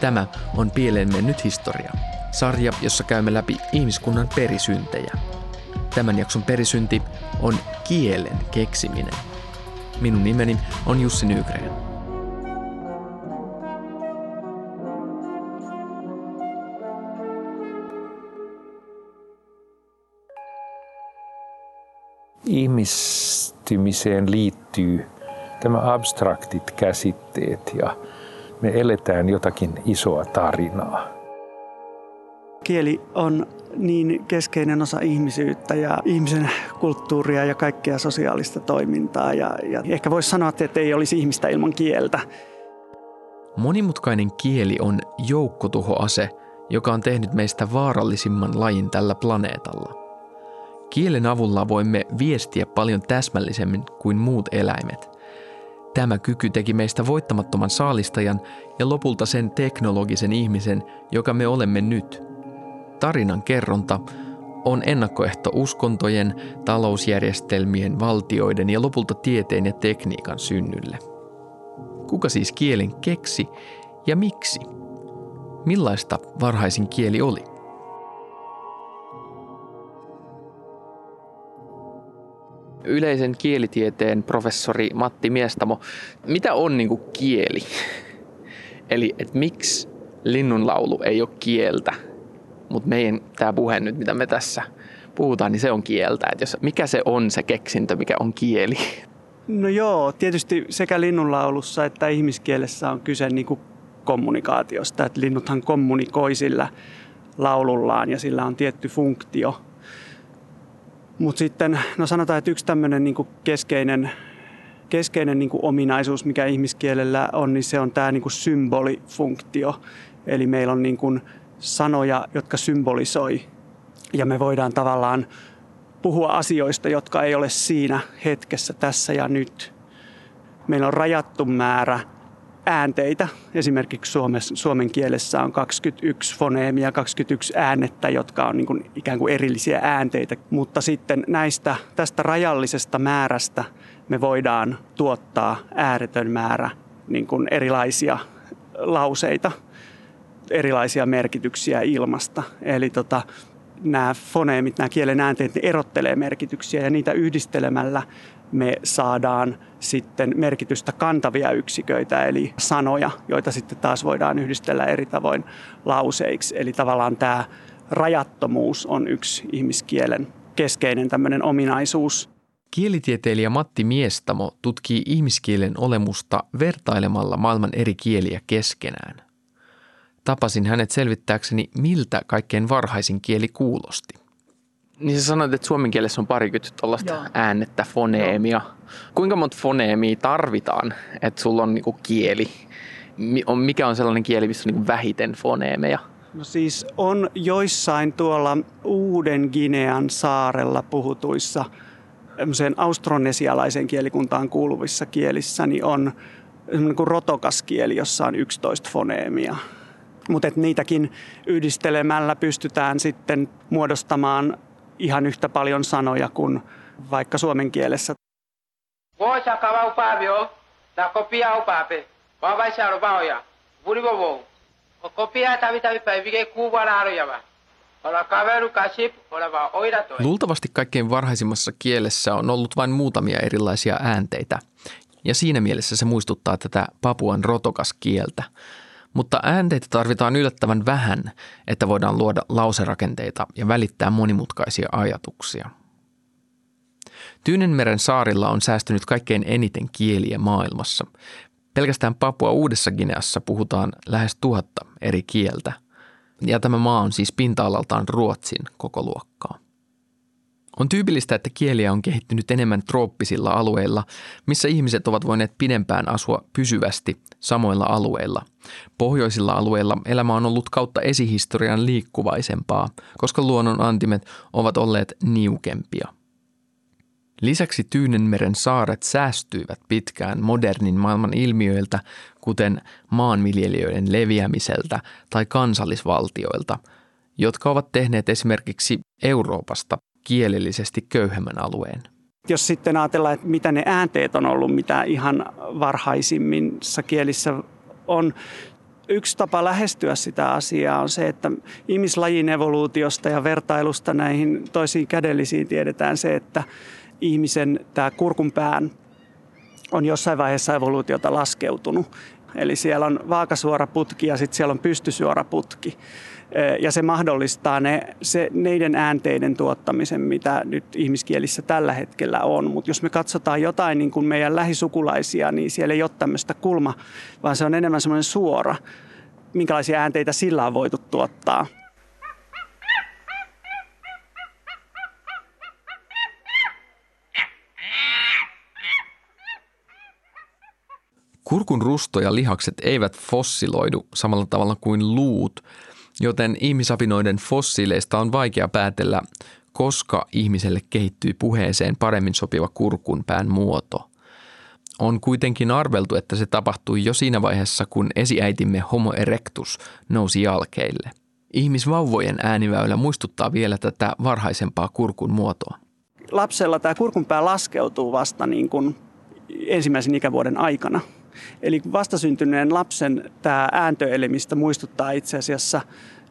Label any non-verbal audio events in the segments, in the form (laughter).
Tämä on Pieleen mennyt historia. Sarja, jossa käymme läpi ihmiskunnan perisyntejä. Tämän jakson perisynti on kielen keksiminen. Minun nimeni on Jussi Nygren. Ihmistymiseen liittyy tämä abstraktit käsitteet ja me eletään jotakin isoa tarinaa. Kieli on niin keskeinen osa ihmisyyttä ja ihmisen kulttuuria ja kaikkea sosiaalista toimintaa. Ja, ja ehkä voisi sanoa, että ei olisi ihmistä ilman kieltä. Monimutkainen kieli on joukkotuhoase, joka on tehnyt meistä vaarallisimman lajin tällä planeetalla. Kielen avulla voimme viestiä paljon täsmällisemmin kuin muut eläimet – Tämä kyky teki meistä voittamattoman saalistajan ja lopulta sen teknologisen ihmisen, joka me olemme nyt. Tarinan kerronta on ennakkoehto uskontojen, talousjärjestelmien, valtioiden ja lopulta tieteen ja tekniikan synnylle. Kuka siis kielen keksi ja miksi? Millaista varhaisin kieli oli? Yleisen kielitieteen professori Matti Miestamo. Mitä on niin kuin kieli? (laughs) Eli että miksi linnunlaulu ei ole kieltä, mutta meidän tämä puhe nyt, mitä me tässä puhutaan, niin se on kieltä. Että jos, mikä se on se keksintö, mikä on kieli? (laughs) No joo, tietysti sekä linnunlaulussa että ihmiskielessä on kyse niin kuin kommunikaatiosta. Että linnuthan kommunikoi sillä laulullaan ja sillä on tietty funktio – mutta sitten, no sanotaan, että yksi tämmöinen niin keskeinen, keskeinen niin ominaisuus, mikä ihmiskielellä on, niin se on tämä niin symbolifunktio. Eli meillä on niin sanoja, jotka symbolisoi. Ja me voidaan tavallaan puhua asioista, jotka ei ole siinä hetkessä, tässä ja nyt. Meillä on rajattu määrä äänteitä. Esimerkiksi Suomessa, suomen kielessä on 21 foneemia, 21 äännettä, jotka on niin kuin ikään kuin erillisiä äänteitä. Mutta sitten näistä, tästä rajallisesta määrästä me voidaan tuottaa ääretön määrä niin kuin erilaisia lauseita, erilaisia merkityksiä ilmasta. Eli tota, nämä foneemit, nämä kielen äänteet, ne erottelee merkityksiä ja niitä yhdistelemällä me saadaan sitten merkitystä kantavia yksiköitä, eli sanoja, joita sitten taas voidaan yhdistellä eri tavoin lauseiksi. Eli tavallaan tämä rajattomuus on yksi ihmiskielen keskeinen tämmöinen ominaisuus. Kielitieteilijä Matti Miestamo tutkii ihmiskielen olemusta vertailemalla maailman eri kieliä keskenään. Tapasin hänet selvittääkseni, miltä kaikkein varhaisin kieli kuulosti. Niin sä sanoit, että suomen kielessä on parikymmentä tuollaista äännettä, foneemia. Joo. Kuinka monta foneemia tarvitaan, että sulla on niinku kieli? Mikä on sellainen kieli, missä on niinku vähiten foneemeja? No siis on joissain tuolla Uuden Ginean saarella puhutuissa austronesialaisen kielikuntaan kuuluvissa kielissä, niin on niin kuin rotokas kieli, jossa on 11 foneemia. Mutta niitäkin yhdistelemällä pystytään sitten muodostamaan ihan yhtä paljon sanoja kuin vaikka suomen kielessä. Voisa kopia vava kopia tavi tavi päivike arjava. Luultavasti kaikkein varhaisimmassa kielessä on ollut vain muutamia erilaisia äänteitä, ja siinä mielessä se muistuttaa tätä papuan rotokas kieltä – mutta äänteitä tarvitaan yllättävän vähän, että voidaan luoda lauserakenteita ja välittää monimutkaisia ajatuksia. Tyynenmeren saarilla on säästynyt kaikkein eniten kieliä maailmassa. Pelkästään Papua Uudessa Gineassa puhutaan lähes tuhatta eri kieltä, ja tämä maa on siis pinta-alaltaan Ruotsin koko luokkaa. On tyypillistä, että kieliä on kehittynyt enemmän trooppisilla alueilla, missä ihmiset ovat voineet pidempään asua pysyvästi samoilla alueilla. Pohjoisilla alueilla elämä on ollut kautta esihistorian liikkuvaisempaa, koska luonnon antimet ovat olleet niukempia. Lisäksi Tyynenmeren saaret säästyivät pitkään modernin maailman ilmiöiltä, kuten maanviljelijöiden leviämiseltä tai kansallisvaltioilta, jotka ovat tehneet esimerkiksi Euroopasta kielellisesti köyhemmän alueen. Jos sitten ajatellaan, että mitä ne äänteet on ollut, mitä ihan varhaisimmissa kielissä on, yksi tapa lähestyä sitä asiaa on se, että ihmislajin evoluutiosta ja vertailusta näihin toisiin kädellisiin tiedetään se, että ihmisen tämä kurkunpään on jossain vaiheessa evoluutiota laskeutunut. Eli siellä on vaakasuora putki ja sitten siellä on pystysuora putki. Ja se mahdollistaa ne, se, neiden äänteiden tuottamisen, mitä nyt ihmiskielissä tällä hetkellä on. Mutta jos me katsotaan jotain niin kuin meidän lähisukulaisia, niin siellä ei ole tämmöistä kulma, vaan se on enemmän semmoinen suora. Minkälaisia äänteitä sillä on voitu tuottaa. Kurkun rusto ja lihakset eivät fossiloidu samalla tavalla kuin luut, joten ihmisapinoiden fossiileista on vaikea päätellä, koska ihmiselle kehittyy puheeseen paremmin sopiva kurkunpään muoto. On kuitenkin arveltu, että se tapahtui jo siinä vaiheessa, kun esiäitimme Homo erectus nousi jalkeille. Ihmisvauvojen ääniväylä muistuttaa vielä tätä varhaisempaa kurkun muotoa. Lapsella tämä kurkunpää laskeutuu vasta niin kuin ensimmäisen ikävuoden aikana – Eli vastasyntyneen lapsen tämä ääntöelimistä muistuttaa itse asiassa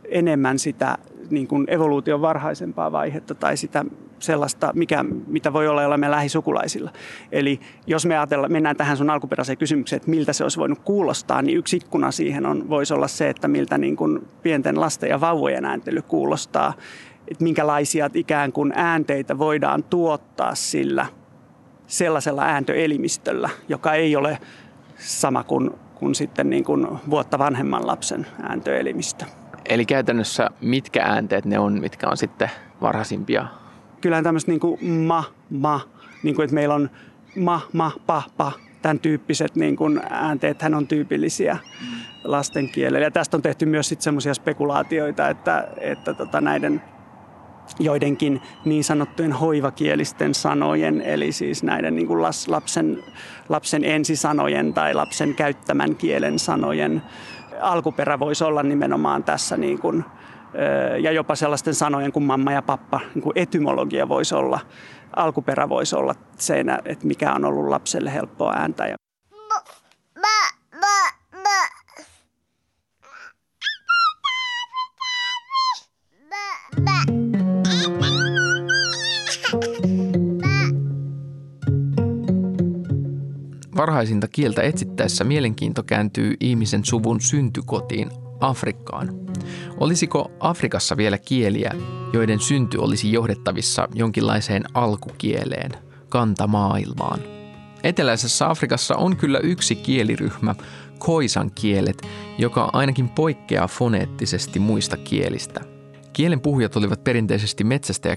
enemmän sitä niin kuin evoluution varhaisempaa vaihetta tai sitä sellaista, mikä, mitä voi olla jollain lähisukulaisilla. Eli jos me ajatellaan, mennään tähän sun alkuperäiseen kysymykseen, että miltä se olisi voinut kuulostaa, niin yksi ikkuna siihen on, voisi olla se, että miltä niin kuin pienten lasten ja vauvojen ääntely kuulostaa, että minkälaisia ikään kuin äänteitä voidaan tuottaa sillä sellaisella ääntöelimistöllä, joka ei ole sama kuin, kuin sitten niin kuin vuotta vanhemman lapsen ääntöelimistä. Eli käytännössä mitkä äänteet ne on, mitkä on sitten varhaisimpia? Kyllähän tämmöistä niin kuin ma, ma, niin kuin että meillä on ma, ma, pa, pa, tämän tyyppiset niin kuin äänteet hän on tyypillisiä lasten kielellä. Ja tästä on tehty myös sitten semmoisia spekulaatioita, että, että tota näiden joidenkin niin sanottujen hoivakielisten sanojen, eli siis näiden niin kuin lapsen, lapsen ensisanojen tai lapsen käyttämän kielen sanojen alkuperä voisi olla nimenomaan tässä niin kuin, ja jopa sellaisten sanojen kuin mamma ja pappa, niin kuin etymologia voisi olla, alkuperä voisi olla se, että mikä on ollut lapselle helppoa ääntä. Varhaisinta kieltä etsittäessä mielenkiinto kääntyy ihmisen suvun syntykotiin Afrikkaan. Olisiko Afrikassa vielä kieliä, joiden synty olisi johdettavissa jonkinlaiseen alkukieleen, kantamaailmaan? Eteläisessä Afrikassa on kyllä yksi kieliryhmä, koisan kielet, joka ainakin poikkeaa foneettisesti muista kielistä. Kielen puhujat olivat perinteisesti ka ja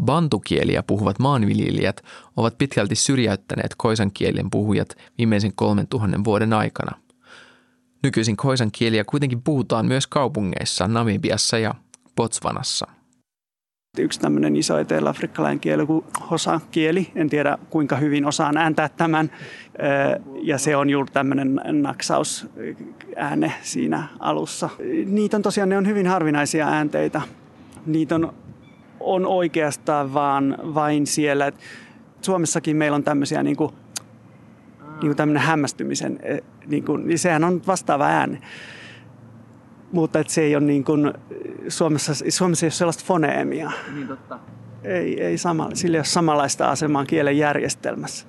Bantukieliä puhuvat maanviljelijät ovat pitkälti syrjäyttäneet koisan kielen puhujat viimeisen kolmen tuhannen vuoden aikana – Nykyisin koisan kieliä kuitenkin puhutaan myös kaupungeissa Namibiassa ja Botswanassa. Yksi tämmöinen iso etelä-afrikkalainen kieli kuin hosa-kieli. En tiedä kuinka hyvin osaan ääntää tämän. Ja se on juuri tämmöinen naksausääne siinä alussa. Niitä on tosiaan, ne on hyvin harvinaisia äänteitä. Niitä on, on oikeastaan vaan vain siellä. Suomessakin meillä on tämmöisiä niin kuin niin kuin tämmöinen hämmästymisen, e, niin, kuin, niin sehän on vastaava ääni. Mutta että se ei ole niin kuin, Suomessa, Suomessa ei ole sellaista foneemia. Niin totta. Ei, ei sama, sillä ei ole samanlaista asemaa kielen järjestelmässä.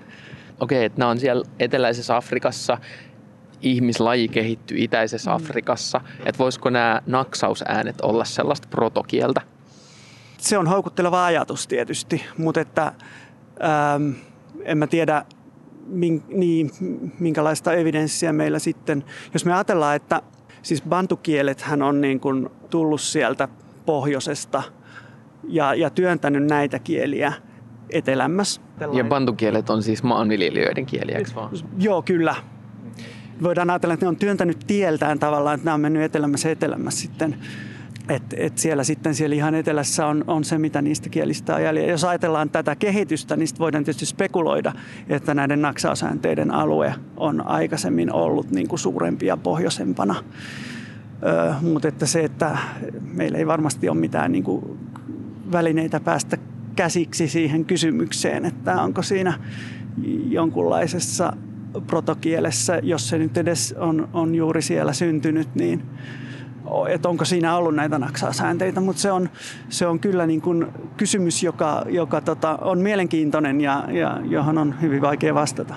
Okei, että nämä on siellä eteläisessä Afrikassa ihmislaji kehittyi itäisessä mm. Afrikassa, että voisiko nämä naksausäänet olla sellaista protokieltä? Se on houkutteleva ajatus tietysti, mutta että, ähm, en mä tiedä min, niin, minkälaista evidenssiä meillä sitten, jos me ajatellaan, että siis bantukielethän on niin kuin tullut sieltä pohjoisesta ja, ja työntänyt näitä kieliä etelämmäs. Ja bantukielet on siis maanviljelijöiden kieliä, eikö vaan? Joo, kyllä. Voidaan ajatella, että ne on työntänyt tieltään tavallaan, että nämä on mennyt etelämässä etelämässä sitten et, et siellä sitten siellä ihan etelässä on, on se, mitä niistä kielistä on jäljellä. Jos ajatellaan tätä kehitystä, niin voidaan tietysti spekuloida, että näiden naksausäänteiden alue on aikaisemmin ollut niin kuin suurempi ja pohjoisempana. Mutta että se, että meillä ei varmasti ole mitään niin kuin välineitä päästä käsiksi siihen kysymykseen, että onko siinä jonkunlaisessa protokielessä, jos se nyt edes on, on juuri siellä syntynyt, niin että onko siinä ollut näitä naksaa-säänteitä, mutta se on, se on kyllä niin kuin kysymys, joka, joka tota, on mielenkiintoinen ja, ja johon on hyvin vaikea vastata.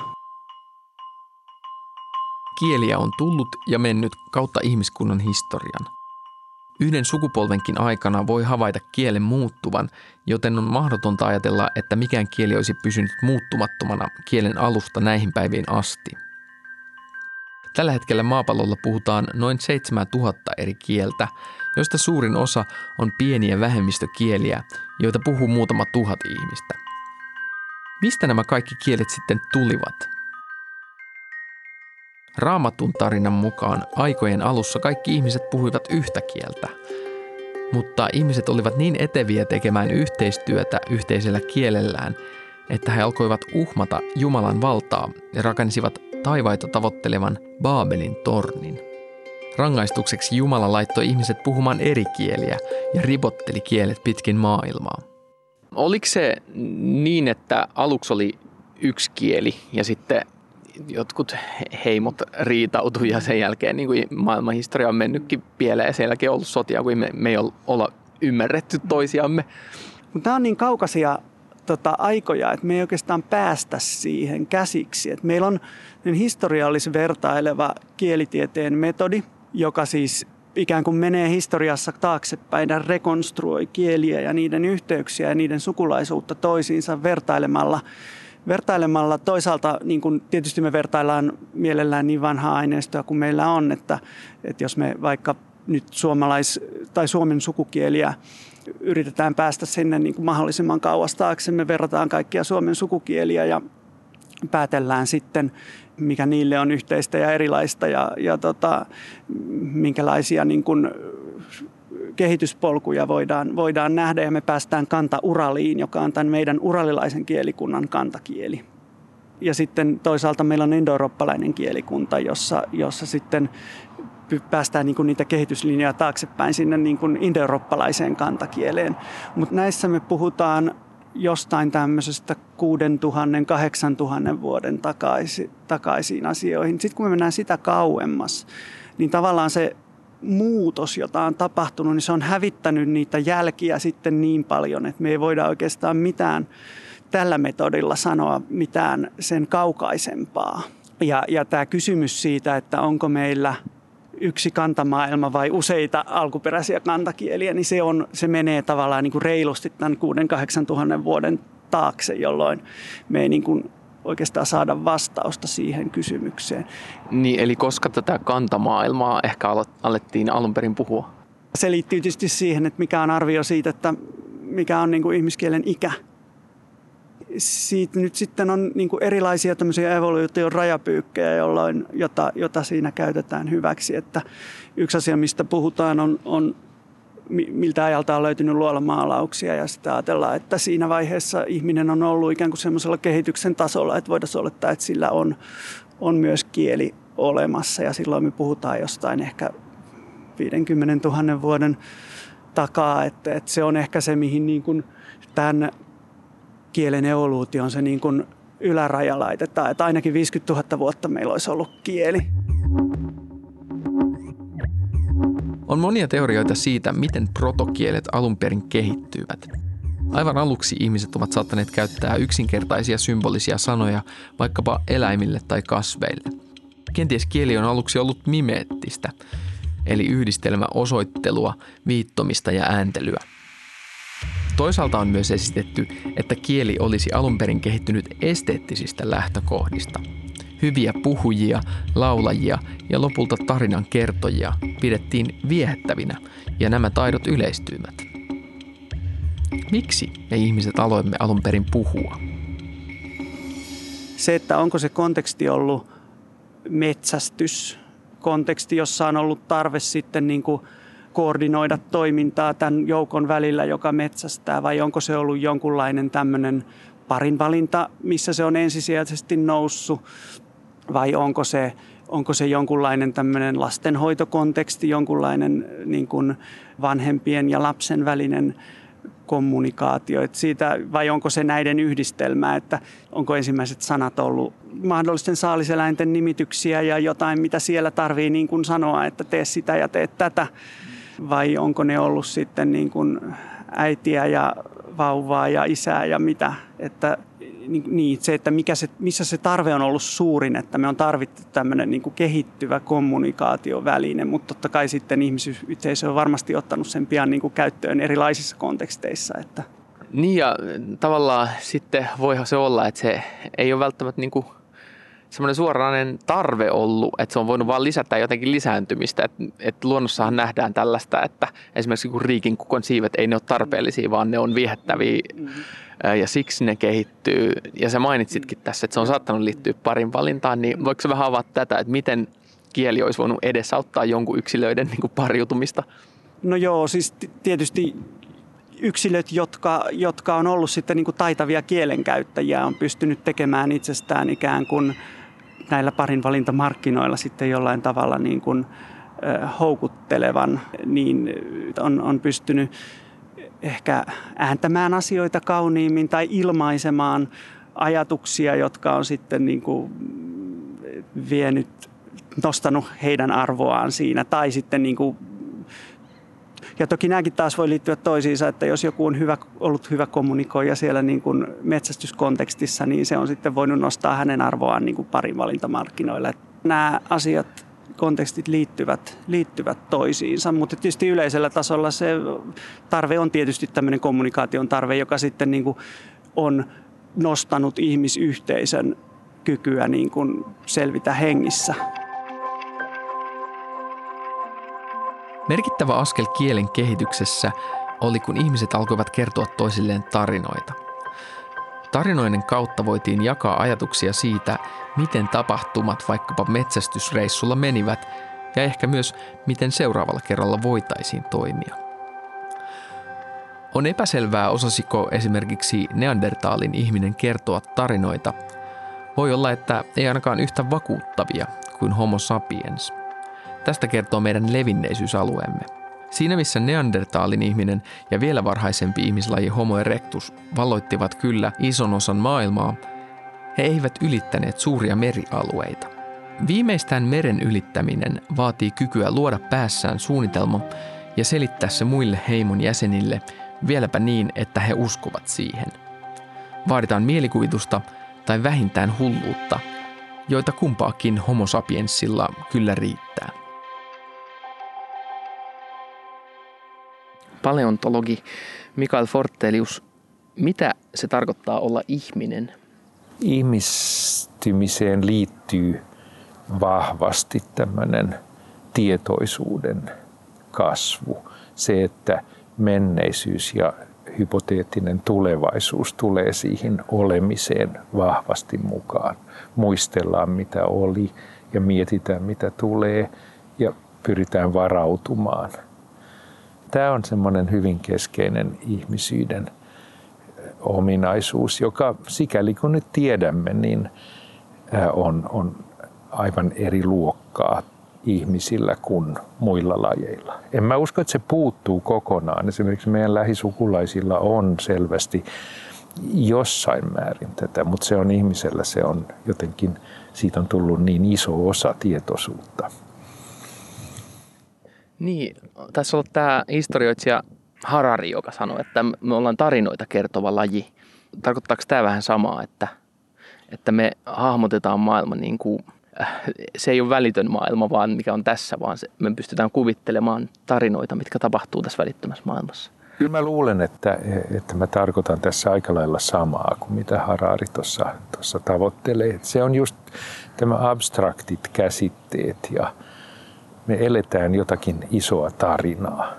Kieliä on tullut ja mennyt kautta ihmiskunnan historian. Yhden sukupolvenkin aikana voi havaita kielen muuttuvan, joten on mahdotonta ajatella, että mikään kieli olisi pysynyt muuttumattomana kielen alusta näihin päiviin asti – Tällä hetkellä maapallolla puhutaan noin 7000 eri kieltä, joista suurin osa on pieniä vähemmistökieliä, joita puhuu muutama tuhat ihmistä. Mistä nämä kaikki kielet sitten tulivat? Raamatun tarinan mukaan aikojen alussa kaikki ihmiset puhuivat yhtä kieltä, mutta ihmiset olivat niin eteviä tekemään yhteistyötä yhteisellä kielellään, että he alkoivat uhmata Jumalan valtaa ja rakensivat taivaita tavoittelevan Baabelin tornin. Rangaistukseksi Jumala laittoi ihmiset puhumaan eri kieliä ja ribotteli kielet pitkin maailmaa. Oliko se niin, että aluksi oli yksi kieli ja sitten jotkut heimot riitautui ja sen jälkeen niin kuin maailman historia on mennytkin pieleen ja sen jälkeen on ollut sotia, kun me, me ei olla ymmärretty toisiamme. Tämä on niin kaukaisia tota, aikoja, että me ei oikeastaan päästä siihen käsiksi. Et meillä on niin historiallis-vertaileva kielitieteen metodi, joka siis ikään kuin menee historiassa taaksepäin ja rekonstruoi kieliä ja niiden yhteyksiä ja niiden sukulaisuutta toisiinsa vertailemalla vertailemalla toisaalta, niin kuin tietysti me vertaillaan mielellään niin vanhaa aineistoa kuin meillä on, että, että jos me vaikka nyt suomalais- tai suomen sukukieliä yritetään päästä sinne niin kuin mahdollisimman kauas taakse. Me verrataan kaikkia suomen sukukieliä ja päätellään sitten, mikä niille on yhteistä ja erilaista ja, ja tota, minkälaisia niin kuin kehityspolkuja voidaan, voidaan nähdä ja me päästään kanta-uraliin, joka on tämän meidän uralilaisen kielikunnan kantakieli. Ja sitten toisaalta meillä on indoeurooppalainen kielikunta, jossa, jossa sitten päästään niin kuin niitä kehityslinjoja taaksepäin sinne niin kuin indoeurooppalaiseen kantakieleen. Mutta näissä me puhutaan jostain tämmöisestä 6000, 8000 vuoden takaisin, takaisiin asioihin. Sitten kun me mennään sitä kauemmas, niin tavallaan se muutos, jota on tapahtunut, niin se on hävittänyt niitä jälkiä sitten niin paljon, että me ei voida oikeastaan mitään tällä metodilla sanoa mitään sen kaukaisempaa. Ja, ja tämä kysymys siitä, että onko meillä yksi kantamaailma vai useita alkuperäisiä kantakieliä, niin se, on, se menee tavallaan niin kuin reilusti tämän 6-8 tuhannen vuoden taakse, jolloin me ei niin kuin oikeastaan saada vastausta siihen kysymykseen. Niin, eli koska tätä kantamaailmaa ehkä alettiin alun perin puhua? Se liittyy tietysti siihen, että mikä on arvio siitä, että mikä on niin kuin ihmiskielen ikä siitä nyt sitten on niin erilaisia tämmöisiä evoluution rajapyykkejä, jolloin, jota, jota siinä käytetään hyväksi. Että yksi asia, mistä puhutaan, on, on miltä ajalta on löytynyt luolamaalauksia ja sitä ajatellaan, että siinä vaiheessa ihminen on ollut ikään kuin semmoisella kehityksen tasolla, että voidaan olettaa, että sillä on, on myös kieli olemassa ja silloin me puhutaan jostain ehkä 50 000 vuoden takaa, että, että se on ehkä se, mihin niin kuin tämän kielen evoluutio on se niin kuin yläraja laitetaan, että ainakin 50 000 vuotta meillä olisi ollut kieli. On monia teorioita siitä, miten protokielet alun perin kehittyvät. Aivan aluksi ihmiset ovat saattaneet käyttää yksinkertaisia symbolisia sanoja vaikkapa eläimille tai kasveille. Kenties kieli on aluksi ollut mimeettistä, eli yhdistelmä osoittelua, viittomista ja ääntelyä. Toisaalta on myös esitetty, että kieli olisi alun perin kehittynyt esteettisistä lähtökohdista. Hyviä puhujia, laulajia ja lopulta tarinan kertojia pidettiin viehättävinä ja nämä taidot yleistyivät. Miksi me ihmiset aloimme alun perin puhua? Se, että onko se konteksti ollut metsästys, konteksti, jossa on ollut tarve sitten niin kuin koordinoida toimintaa tämän joukon välillä, joka metsästää, vai onko se ollut jonkunlainen tämmöinen parinvalinta, missä se on ensisijaisesti noussut, vai onko se, onko se jonkunlainen tämmöinen lastenhoitokonteksti, jonkunlainen niin kuin vanhempien ja lapsen välinen kommunikaatio, että siitä, vai onko se näiden yhdistelmä, että onko ensimmäiset sanat ollut mahdollisten saaliseläinten nimityksiä ja jotain, mitä siellä tarvii niin kuin sanoa, että tee sitä ja tee tätä, vai onko ne ollut sitten niin kuin äitiä ja vauvaa ja isää ja mitä, että niin, se, että mikä se, missä se tarve on ollut suurin, että me on tarvittu tämmöinen niin kuin kehittyvä kommunikaatioväline, mutta totta kai sitten ihmisyhteisö on varmasti ottanut sen pian niin kuin käyttöön erilaisissa konteksteissa. Että. Niin ja tavallaan sitten voihan se olla, että se ei ole välttämättä niin kuin semmoinen suoranainen tarve ollut, että se on voinut vaan lisätä jotenkin lisääntymistä. Että et luonnossahan nähdään tällaista, että esimerkiksi kun riikin kukon siivet ei ne ole tarpeellisia, vaan ne on viehättäviä mm-hmm. ja siksi ne kehittyy. Ja sä mainitsitkin tässä, että se on saattanut liittyä parin valintaan, niin voiko sä vähän avata tätä, että miten kieli olisi voinut edesauttaa jonkun yksilöiden niin pariutumista? No joo, siis tietysti yksilöt, jotka, jotka on ollut sitten niin kuin taitavia kielenkäyttäjiä, on pystynyt tekemään itsestään ikään kuin näillä parin valintamarkkinoilla sitten jollain tavalla niin kuin, houkuttelevan, niin on, on pystynyt ehkä ääntämään asioita kauniimmin tai ilmaisemaan ajatuksia, jotka on sitten niin kuin vienyt, nostanut heidän arvoaan siinä. Tai sitten niin kuin ja toki nämäkin taas voi liittyä toisiinsa, että jos joku on hyvä, ollut hyvä kommunikoija siellä niin kuin metsästyskontekstissa, niin se on sitten voinut nostaa hänen arvoaan niin kuin parin valintamarkkinoilla. Nämä asiat, kontekstit liittyvät, liittyvät toisiinsa, mutta tietysti yleisellä tasolla se tarve on tietysti tämmöinen kommunikaation tarve, joka sitten niin kuin on nostanut ihmisyhteisön kykyä niin kuin selvitä hengissä. Merkittävä askel kielen kehityksessä oli, kun ihmiset alkoivat kertoa toisilleen tarinoita. Tarinoiden kautta voitiin jakaa ajatuksia siitä, miten tapahtumat vaikkapa metsästysreissulla menivät ja ehkä myös, miten seuraavalla kerralla voitaisiin toimia. On epäselvää, osasiko esimerkiksi Neandertaalin ihminen kertoa tarinoita. Voi olla, että ei ainakaan yhtä vakuuttavia kuin Homo sapiens – Tästä kertoo meidän levinneisyysalueemme. Siinä missä Neandertaalin ihminen ja vielä varhaisempi ihmislaji Homo erectus valloittivat kyllä ison osan maailmaa, he eivät ylittäneet suuria merialueita. Viimeistään meren ylittäminen vaatii kykyä luoda päässään suunnitelma ja selittää se muille heimon jäsenille vieläpä niin, että he uskovat siihen. Vaaditaan mielikuvitusta tai vähintään hulluutta, joita kumpaakin homo sapiensilla kyllä riittää. Paleontologi Mikael Fortelius, mitä se tarkoittaa olla ihminen? Ihmistymiseen liittyy vahvasti tämmöinen tietoisuuden kasvu. Se, että menneisyys ja hypoteettinen tulevaisuus tulee siihen olemiseen vahvasti mukaan. Muistellaan mitä oli ja mietitään mitä tulee ja pyritään varautumaan – tämä on semmoinen hyvin keskeinen ihmisyyden ominaisuus, joka sikäli kun nyt tiedämme, niin on, on aivan eri luokkaa ihmisillä kuin muilla lajeilla. En mä usko, että se puuttuu kokonaan. Esimerkiksi meidän lähisukulaisilla on selvästi jossain määrin tätä, mutta se on ihmisellä, se on jotenkin, siitä on tullut niin iso osa tietoisuutta. Niin, tässä on tämä historioitsija Harari, joka sanoi, että me ollaan tarinoita kertova laji. Tarkoittaako tämä vähän samaa, että, että me hahmotetaan maailma niin kuin se ei ole välitön maailma, vaan mikä on tässä, vaan se, me pystytään kuvittelemaan tarinoita, mitkä tapahtuu tässä välittömässä maailmassa. Kyllä mä luulen, että, että mä tarkoitan tässä aika lailla samaa kuin mitä Harari tuossa, tuossa tavoittelee. Se on just tämä abstraktit käsitteet ja me eletään jotakin isoa tarinaa.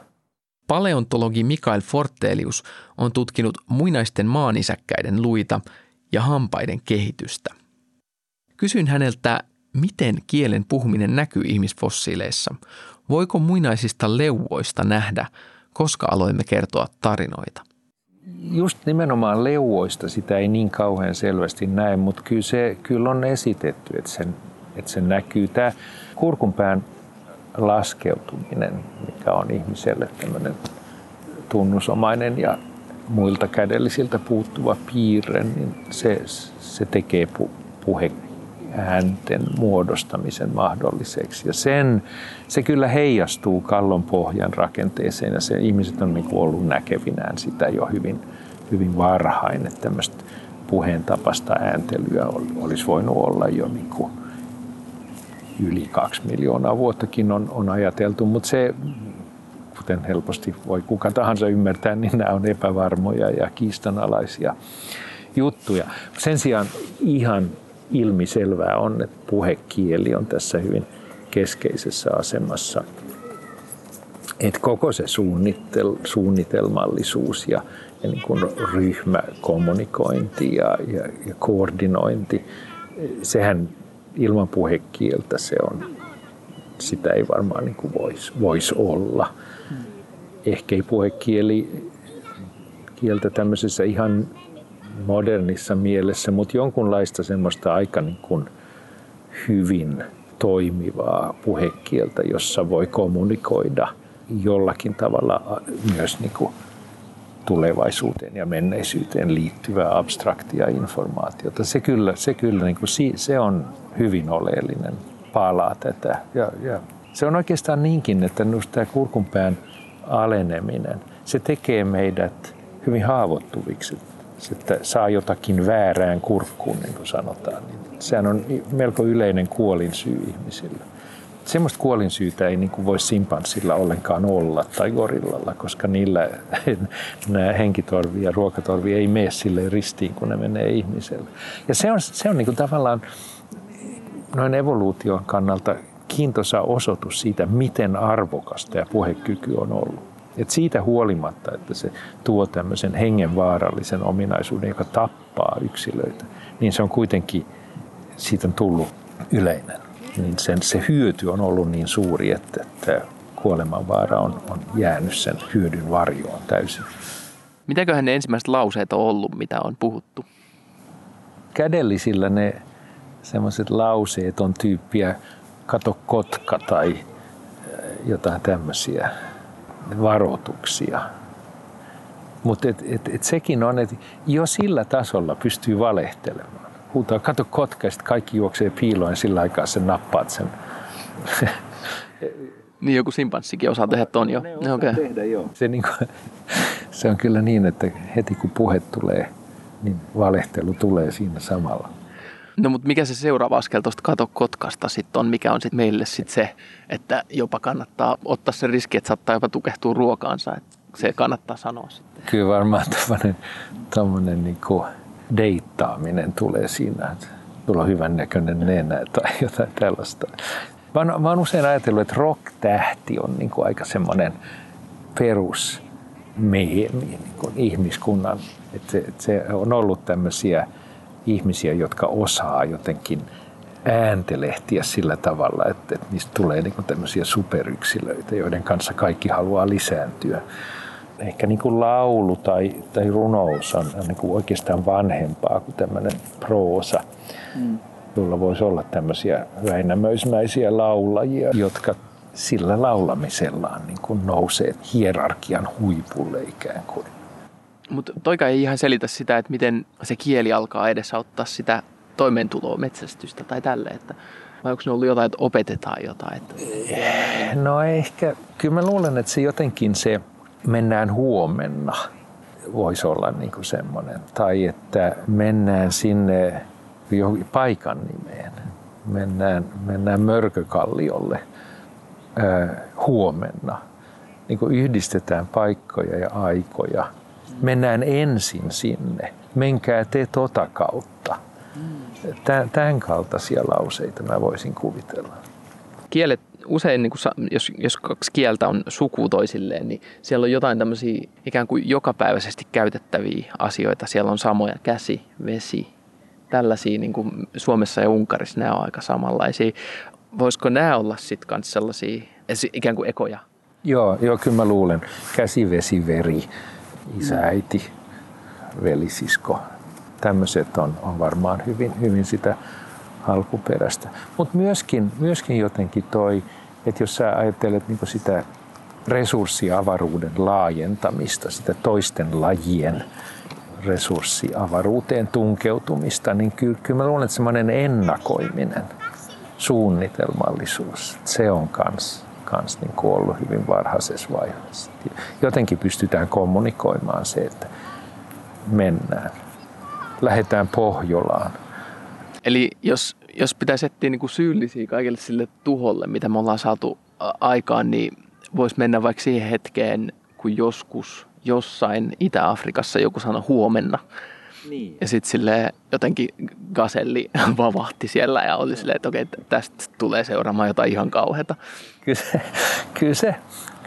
Paleontologi Mikael Fortelius on tutkinut muinaisten maanisäkkäiden luita ja hampaiden kehitystä. Kysyin häneltä, miten kielen puhuminen näkyy ihmisfossiileissa. Voiko muinaisista leuvoista nähdä, koska aloimme kertoa tarinoita? Just nimenomaan leuvoista sitä ei niin kauhean selvästi näe, mutta kyllä, se, kyllä on esitetty, että, sen, että se näkyy. Tämä kurkunpään laskeutuminen, mikä on ihmiselle tämmöinen tunnusomainen ja muilta kädellisiltä puuttuva piirre, niin se, se tekee pu, puheäänten muodostamisen mahdolliseksi. Ja sen, se kyllä heijastuu kallon pohjan rakenteeseen ja se, ihmiset on niin ollut näkevinään sitä jo hyvin, hyvin varhain, että tämmöistä puheen tapasta ääntelyä olisi voinut olla jo niin kuin yli kaksi miljoonaa vuottakin on, on ajateltu, mutta se, kuten helposti voi kuka tahansa ymmärtää, niin nämä on epävarmoja ja kiistanalaisia juttuja. Sen sijaan ihan ilmiselvää on, että puhekieli on tässä hyvin keskeisessä asemassa. Että koko se suunnitel, suunnitelmallisuus ja, ja niin kuin ryhmäkommunikointi ja, ja, ja koordinointi, sehän ilman puhekieltä se on, sitä ei varmaan niin voisi vois olla. Ehkä ei puhekieli kieltä tämmöisessä ihan modernissa mielessä, mutta jonkunlaista semmoista aika niin kuin hyvin toimivaa puhekieltä, jossa voi kommunikoida jollakin tavalla myös niin kuin tulevaisuuteen ja menneisyyteen liittyvää abstraktia informaatiota. Se kyllä, se, kyllä niin kuin, se on hyvin oleellinen pala tätä. Ja, ja se on oikeastaan niinkin, että tämä kurkunpään aleneminen, se tekee meidät hyvin haavoittuviksi. Että saa jotakin väärään kurkkuun, niin kuin sanotaan. Sehän on melko yleinen kuolinsyy ihmisillä semmoista kuolinsyytä ei niin kuin voi simpanssilla ollenkaan olla tai gorillalla, koska niillä (laughs) nämä henkitorvi ja ruokatorvi ei mene sille ristiin, kun ne menee ihmiselle. Ja se on, se on niin kuin tavallaan noin evoluution kannalta kiintoisa osoitus siitä, miten arvokasta ja puhekyky on ollut. Et siitä huolimatta, että se tuo tämmöisen hengenvaarallisen ominaisuuden, joka tappaa yksilöitä, niin se on kuitenkin, siitä on tullut yleinen niin sen, se hyöty on ollut niin suuri, että, että kuolemanvaara on, on jäänyt sen hyödyn varjoon täysin. Mitäköhän ne ensimmäiset lauseet on ollut, mitä on puhuttu? Kädellisillä ne semmoiset lauseet on tyyppiä kato kotka tai äh, jotain tämmöisiä varoituksia. Mutta et, et, et sekin on, että jo sillä tasolla pystyy valehtelemaan huutaa, kato kotka, ja kaikki juoksee piiloon ja sillä aikaa sen nappaat sen. (laughs) niin joku simpanssikin osaa tehdä ton jo. Ne okay. tehdä, joo. Se, niin kuin, (laughs) se on kyllä niin, että heti kun puhe tulee, niin valehtelu tulee siinä samalla. No mutta mikä se seuraava askel tuosta kato kotkasta sitten on? Mikä on sitten meille sitten se, että jopa kannattaa ottaa se riski, että saattaa jopa tukehtua ruokaansa. Että se kannattaa sanoa sitten. Kyllä varmaan tämmöinen niin kuin deittaaminen tulee siinä, tulla hyvän näköinen nenä tai (laughs) jotain tällaista. Mä oon, mä oon usein ajatellut, että rock-tähti on niin kuin aika semmoinen perus meemi niin kuin ihmiskunnan. Että se, että se on ollut tämmöisiä ihmisiä, jotka osaa jotenkin ääntelehtiä sillä tavalla, että, että niistä tulee niin kuin tämmöisiä superyksilöitä, joiden kanssa kaikki haluaa lisääntyä ehkä niin kuin laulu tai, tai runous on, on niin kuin oikeastaan vanhempaa kuin tämmöinen proosa, mm. jolla voisi olla tämmöisiä väinämöismäisiä laulajia, jotka sillä laulamisellaan niin kuin nousee hierarkian huipulle ikään kuin. Mutta toika ei ihan selitä sitä, että miten se kieli alkaa edesauttaa sitä toimeentuloa, metsästystä tai tälle, että vai onko ne ollut jotain, että opetetaan jotain? Että... No ehkä, kyllä mä luulen, että se jotenkin se mennään huomenna voisi olla niin kuin semmoinen. Tai että mennään sinne johonkin paikan nimeen. mennään, mennään Mörkökalliolle ää, huomenna. Niin kuin yhdistetään paikkoja ja aikoja. Mennään ensin sinne. Menkää te tota kautta. Tämän kaltaisia lauseita mä voisin kuvitella. Kielet usein, niin kun, jos, jos kaksi kieltä on suku toisilleen, niin siellä on jotain tämmöisiä ikään kuin jokapäiväisesti käytettäviä asioita. Siellä on samoja käsi, vesi, tällaisia niin kuin Suomessa ja Unkarissa nämä on aika samanlaisia. Voisiko nämä olla sitten myös sellaisia ikään kuin ekoja? Joo, joo, kyllä mä luulen. Käsi, vesi, veri, isä, äiti, velisisko. Tämmöiset on, on varmaan hyvin, hyvin sitä alkuperäistä. Mutta myöskin, myöskin jotenkin toi, että jos sä ajattelet niin sitä resurssiavaruuden laajentamista, sitä toisten lajien resurssiavaruuteen tunkeutumista, niin kyllä, kyllä mä luulen, että semmoinen ennakoiminen, suunnitelmallisuus, se on kans, kans niin ollut hyvin varhaisessa vaiheessa. Jotenkin pystytään kommunikoimaan se, että mennään, lähdetään Pohjolaan. Eli jos, jos pitäisi etsiä niin kuin syyllisiä kaikille sille tuholle, mitä me ollaan saatu aikaan, niin voisi mennä vaikka siihen hetkeen, kun joskus jossain Itä-Afrikassa joku sanoi huomenna. Niin. Ja sitten sille jotenkin gaselli (laughs) vavahti siellä ja oli silleen, että okei, tästä tulee seuraamaan jotain ihan kauheata. Kyllä se, kyllä se,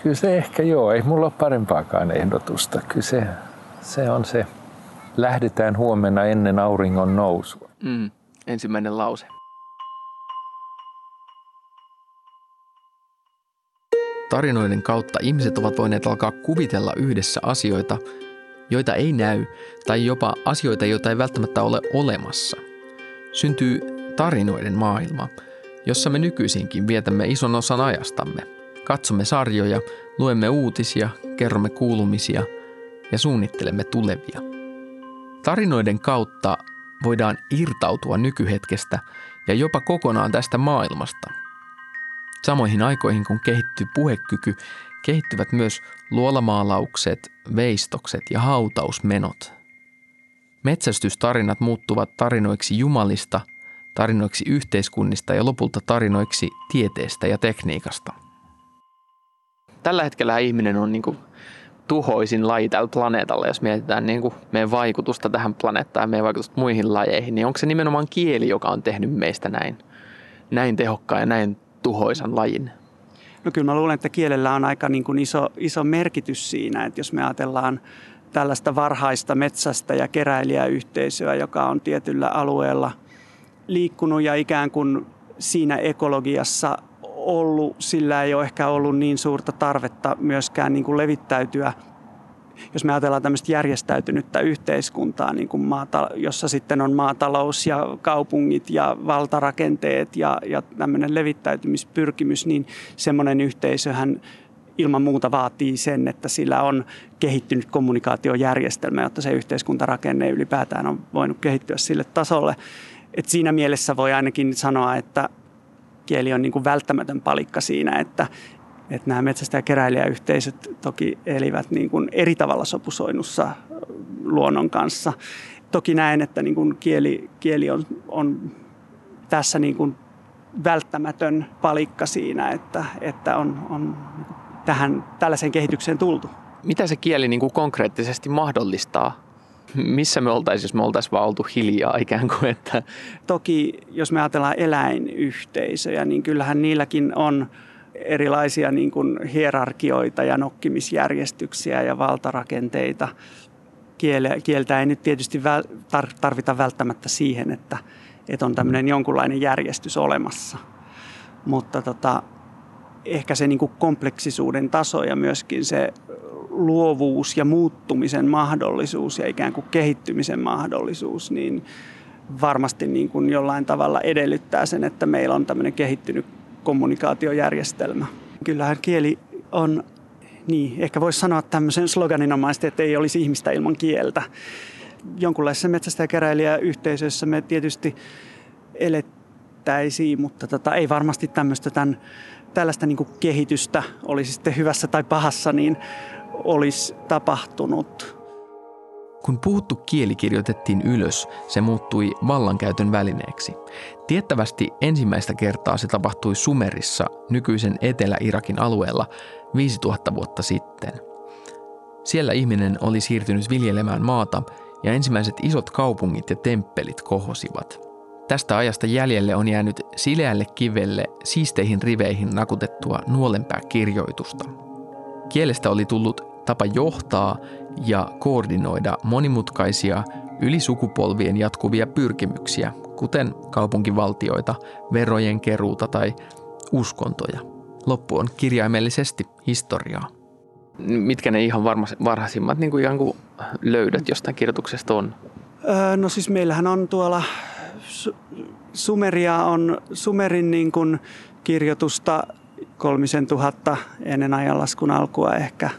kyllä se ehkä joo, ei mulla ole parempaakaan ehdotusta. Kyllä se, se on se, lähdetään huomenna ennen auringon nousua. Mm, ensimmäinen lause. Tarinoiden kautta ihmiset ovat voineet alkaa kuvitella yhdessä asioita, joita ei näy, tai jopa asioita, joita ei välttämättä ole olemassa. Syntyy tarinoiden maailma, jossa me nykyisinkin vietämme ison osan ajastamme. Katsomme sarjoja, luemme uutisia, kerromme kuulumisia ja suunnittelemme tulevia. Tarinoiden kautta voidaan irtautua nykyhetkestä ja jopa kokonaan tästä maailmasta – Samoihin aikoihin kun kehittyy puhekyky, kehittyvät myös luolamaalaukset, veistokset ja hautausmenot. Metsästystarinat muuttuvat tarinoiksi jumalista, tarinoiksi yhteiskunnista ja lopulta tarinoiksi tieteestä ja tekniikasta. Tällä hetkellä ihminen on niin kuin tuhoisin laji tällä planeetalla, jos mietitään niin kuin meidän vaikutusta tähän planeettaan ja meidän vaikutusta muihin lajeihin, niin onko se nimenomaan kieli, joka on tehnyt meistä näin, näin tehokkaan ja näin tuhoisan lajin? No kyllä mä luulen, että kielellä on aika niin kuin iso, iso merkitys siinä, että jos me ajatellaan tällaista varhaista metsästä ja keräilijäyhteisöä, joka on tietyllä alueella liikkunut ja ikään kuin siinä ekologiassa ollut, sillä ei ole ehkä ollut niin suurta tarvetta myöskään niin kuin levittäytyä – jos me ajatellaan tämmöistä järjestäytynyttä yhteiskuntaa, niin kuin maata, jossa sitten on maatalous ja kaupungit ja valtarakenteet ja, ja tämmöinen levittäytymispyrkimys, niin semmoinen yhteisöhän ilman muuta vaatii sen, että sillä on kehittynyt kommunikaatiojärjestelmä, jotta se yhteiskuntarakenne ylipäätään on voinut kehittyä sille tasolle. Et siinä mielessä voi ainakin sanoa, että kieli on niin kuin välttämätön palikka siinä, että, että nämä metsästä- ja keräilijäyhteisöt toki elivät niin kuin eri tavalla sopusoinnussa luonnon kanssa. Toki näen, että niin kuin kieli, kieli on, on tässä niin kuin välttämätön palikka siinä, että, että on, on tähän tällaiseen kehitykseen tultu. Mitä se kieli niin kuin konkreettisesti mahdollistaa? Missä me oltaisiin, jos me oltaisiin vaan oltu hiljaa ikään kuin? Että... Toki jos me ajatellaan eläinyhteisöjä, niin kyllähän niilläkin on – erilaisia niin kuin hierarkioita ja nokkimisjärjestyksiä ja valtarakenteita. Kieltä ei nyt tietysti tarvita välttämättä siihen, että, että on tämmöinen jonkunlainen järjestys olemassa. Mutta tota, ehkä se niin kuin kompleksisuuden taso ja myöskin se luovuus ja muuttumisen mahdollisuus ja ikään kuin kehittymisen mahdollisuus, niin varmasti niin kuin jollain tavalla edellyttää sen, että meillä on tämmöinen kehittynyt kommunikaatiojärjestelmä. Kyllähän kieli on, niin ehkä voisi sanoa tämmöisen sloganinomaisesti, että ei olisi ihmistä ilman kieltä. Jonkunlaisessa metsästä- ja keräilijäyhteisössä me tietysti elettäisiin, mutta tota, ei varmasti tämmöistä tämän, tällaista niin kehitystä, olisi sitten hyvässä tai pahassa, niin olisi tapahtunut. Kun puhuttu kieli kirjoitettiin ylös, se muuttui vallankäytön välineeksi. Tiettävästi ensimmäistä kertaa se tapahtui Sumerissa, nykyisen Etelä-Irakin alueella, 5000 vuotta sitten. Siellä ihminen oli siirtynyt viljelemään maata ja ensimmäiset isot kaupungit ja temppelit kohosivat. Tästä ajasta jäljelle on jäänyt sileälle kivelle siisteihin riveihin nakutettua nuolenpää kirjoitusta. Kielestä oli tullut tapa johtaa ja koordinoida monimutkaisia yli sukupolvien jatkuvia pyrkimyksiä, kuten kaupunkivaltioita, verojen keruuta tai uskontoja. Loppu on kirjaimellisesti historiaa. Mitkä ne ihan varhaisimmat niin kuin ihan kuin löydöt jostain kirjoituksesta on? Öö, no siis meillähän on tuolla Sumeria on Sumerin niin kuin kirjoitusta kolmisen tuhatta ennen ajanlaskun alkua ehkä –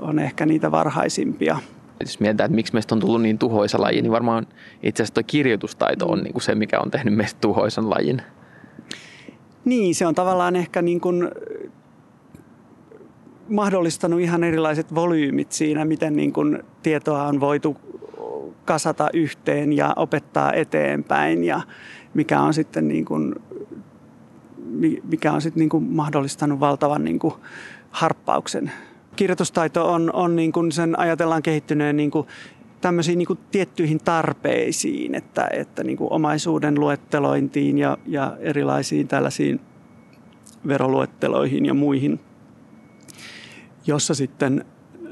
on ehkä niitä varhaisimpia. Jos mietitään, että miksi meistä on tullut niin tuhoisa laji, niin varmaan itse asiassa tuo kirjoitustaito on niin kuin se, mikä on tehnyt meistä tuhoisan lajin. Niin, se on tavallaan ehkä niin kuin mahdollistanut ihan erilaiset volyymit siinä, miten niin kuin tietoa on voitu kasata yhteen ja opettaa eteenpäin ja mikä on sitten niin kuin, mikä on sitten niin kuin mahdollistanut valtavan niin kuin harppauksen kirjoitustaito on, on niin kuin sen ajatellaan kehittyneen niin kuin tämmöisiin niin kuin tiettyihin tarpeisiin, että, että niin kuin omaisuuden luettelointiin ja, ja erilaisiin tällaisiin veroluetteloihin ja muihin, jossa sitten,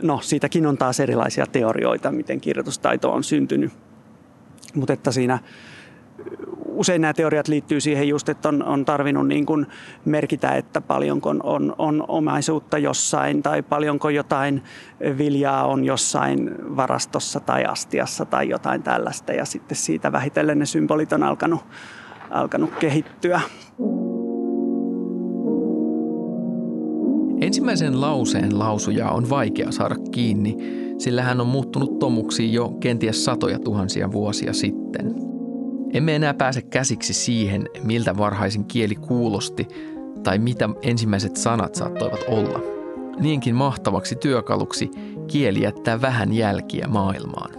no siitäkin on taas erilaisia teorioita, miten kirjoitustaito on syntynyt. Mutta että siinä usein nämä teoriat liittyy siihen just, että on, on tarvinnut niin kuin merkitä, että paljonko on, on omaisuutta jossain tai paljonko jotain viljaa on jossain varastossa tai astiassa tai jotain tällaista. Ja sitten siitä vähitellen ne symbolit on alkanut, alkanut kehittyä. Ensimmäisen lauseen lausuja on vaikea saada kiinni, sillä hän on muuttunut tomuksi jo kenties satoja tuhansia vuosia sitten – emme enää pääse käsiksi siihen, miltä varhaisin kieli kuulosti tai mitä ensimmäiset sanat saattoivat olla. Niinkin mahtavaksi työkaluksi kieli jättää vähän jälkiä maailmaan.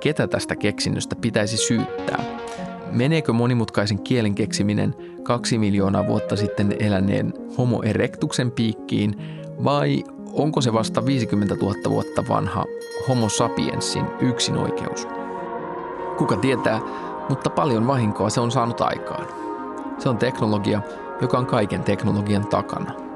Ketä tästä keksinnöstä pitäisi syyttää? Meneekö monimutkaisen kielen keksiminen kaksi miljoonaa vuotta sitten eläneen Homo erectuksen piikkiin vai onko se vasta 50 000 vuotta vanha Homo sapiensin yksinoikeus? Kuka tietää, mutta paljon vahinkoa se on saanut aikaan. Se on teknologia, joka on kaiken teknologian takana.